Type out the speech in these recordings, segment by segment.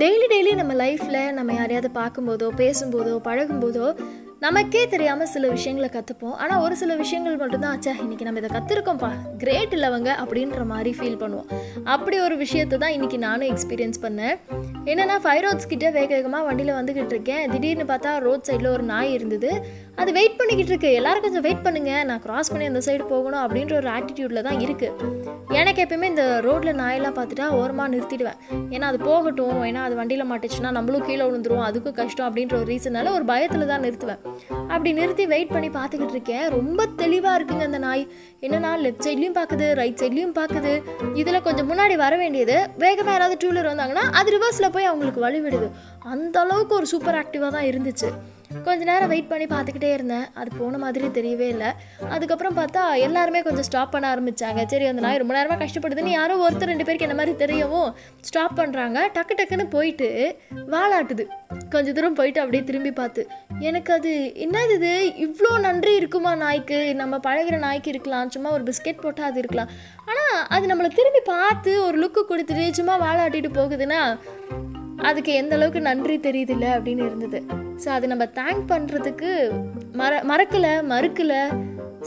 Daily daily நம்ம லைஃப்பில் நம்ம யாரையாவது பார்க்கும்போதோ பேசும்போதோ பழகும்போதோ நமக்கே தெரியாமல் சில விஷயங்களை கற்றுப்போம் ஆனால் ஒரு சில விஷயங்கள் மட்டும்தான் ஆச்சா இன்றைக்கி நம்ம இதை கற்றுருக்கோம்ப்பா கிரேட் இல்லவங்க அப்படின்ற மாதிரி ஃபீல் பண்ணுவோம். அப்படி ஒரு விஷயத்தை தான் இன்றைக்கி நானும் எக்ஸ்பீரியன்ஸ் பண்ணேன். என்னென்னா ஃபைவ் ரோட்ஸ் கிட்டே வேக வேகமாக வண்டியில் வந்துக்கிட்டு இருக்கேன். திடீர்னு பார்த்தா ரோட் சைடில் ஒரு நாய் இருந்தது. அது வெயிட் பண்ணிக்கிட்டு இருக்கு. எல்லாரும் கொஞ்சம் வெயிட் பண்ணுங்கள் நான் கிராஸ் பண்ணி அந்த சைடு போகணும் அப்படின்ற ஒரு ஆட்டிடியூடில் தான் இருக்குது எனக்கு எப்பயுமே இந்த ரோட்டில் நாயெல்லாம் பார்த்துட்டா ஓரமாக நிறுத்திடுவேன். ஏன்னா அது போகட்டும் ஏன்னா அது வண்டியில் மாட்டுச்சுன்னா நம்மளும் கீழே விழுந்துருவோம் அதுக்கும் கஷ்டம் அப்படின்ற ஒரு ரீசனால ஒரு பயத்தில் தான் நிறுத்துவேன். அப்படி நிறுத்தி வெயிட் பண்ணி பார்த்துக்கிட்டு இருக்கேன். ரொம்ப தெளிவாக இருக்குங்க அந்த நாய். என்னன்னா லெஃப்ட் சைட்லையும் பார்க்குது ரைட் சைட்லையும் பார்க்குது இதில் கொஞ்சம் முன்னாடி வர வேண்டியது வேகமாக யாராவது டூ வீலர் வந்தாங்கன்னா அது ரிவர்ஸில் போய் அவங்களுக்கு வழி விடுது அந்த அளவுக்கு ஒரு சூப்பர் ஆக்டிவாக தான் இருந்துச்சு. கொஞ்ச நேரம் வெயிட் பண்ணி பார்த்துக்கிட்டே இருந்தேன். அது போன மாதிரி தெரியவே இல்லை. அதுக்கப்புறம் பார்த்தா எல்லாருமே கொஞ்சம் ஸ்டாப் பண்ண ஆரம்பிச்சாங்க. சரி அந்த நாய் ரொம்ப நேரமாக கஷ்டப்படுதுன்னு யாரோ ஒருத்தர் ரெண்டு பேருக்கு என்ன மாதிரி தெரியவும் ஸ்டாப் பண்ணுறாங்க டக்கு டக்குன்னு போயிட்டு வாழாட்டுது கொஞ்ச தூரம் போயிட்டு அப்படியே திரும்பி பார்த்து எனக்கு அது என்னது இது? இவ்வளோ நன்றி இருக்குமா நாய்க்கு? நம்ம பழகுற நாய்க்கு இருக்கலாம். சும்மா ஒரு பிஸ்கெட் போட்டால் அது இருக்கலாம். ஆனால் அது நம்மளை திரும்பி பார்த்து ஒரு லுக்கு கொடுத்துட்டு சும்மா வாழாட்டிட்டு போகுதுன்னா அதுக்கு எந்த அளவுக்கு நன்றி தெரியுதில்ல அப்படின்னு இருந்தது. ஸோ அது நம்ம தேங்க் பண்ணுறதுக்கு மற மறக்கலை மறுக்கலை.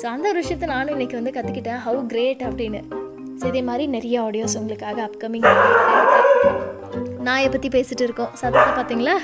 ஸோ அந்த ஒரு விஷயத்த நானும் இன்னைக்கு வந்து கற்றுக்கிட்டேன் ஹவு கிரேட் அப்படின்னு. ஸோ இதே மாதிரி நிறைய ஆடியோஸ் உங்களுக்காக அப்கமிங் நாயை பற்றி பேசிட்டு இருக்கோம். சத்தத்தை பார்த்தீங்களா?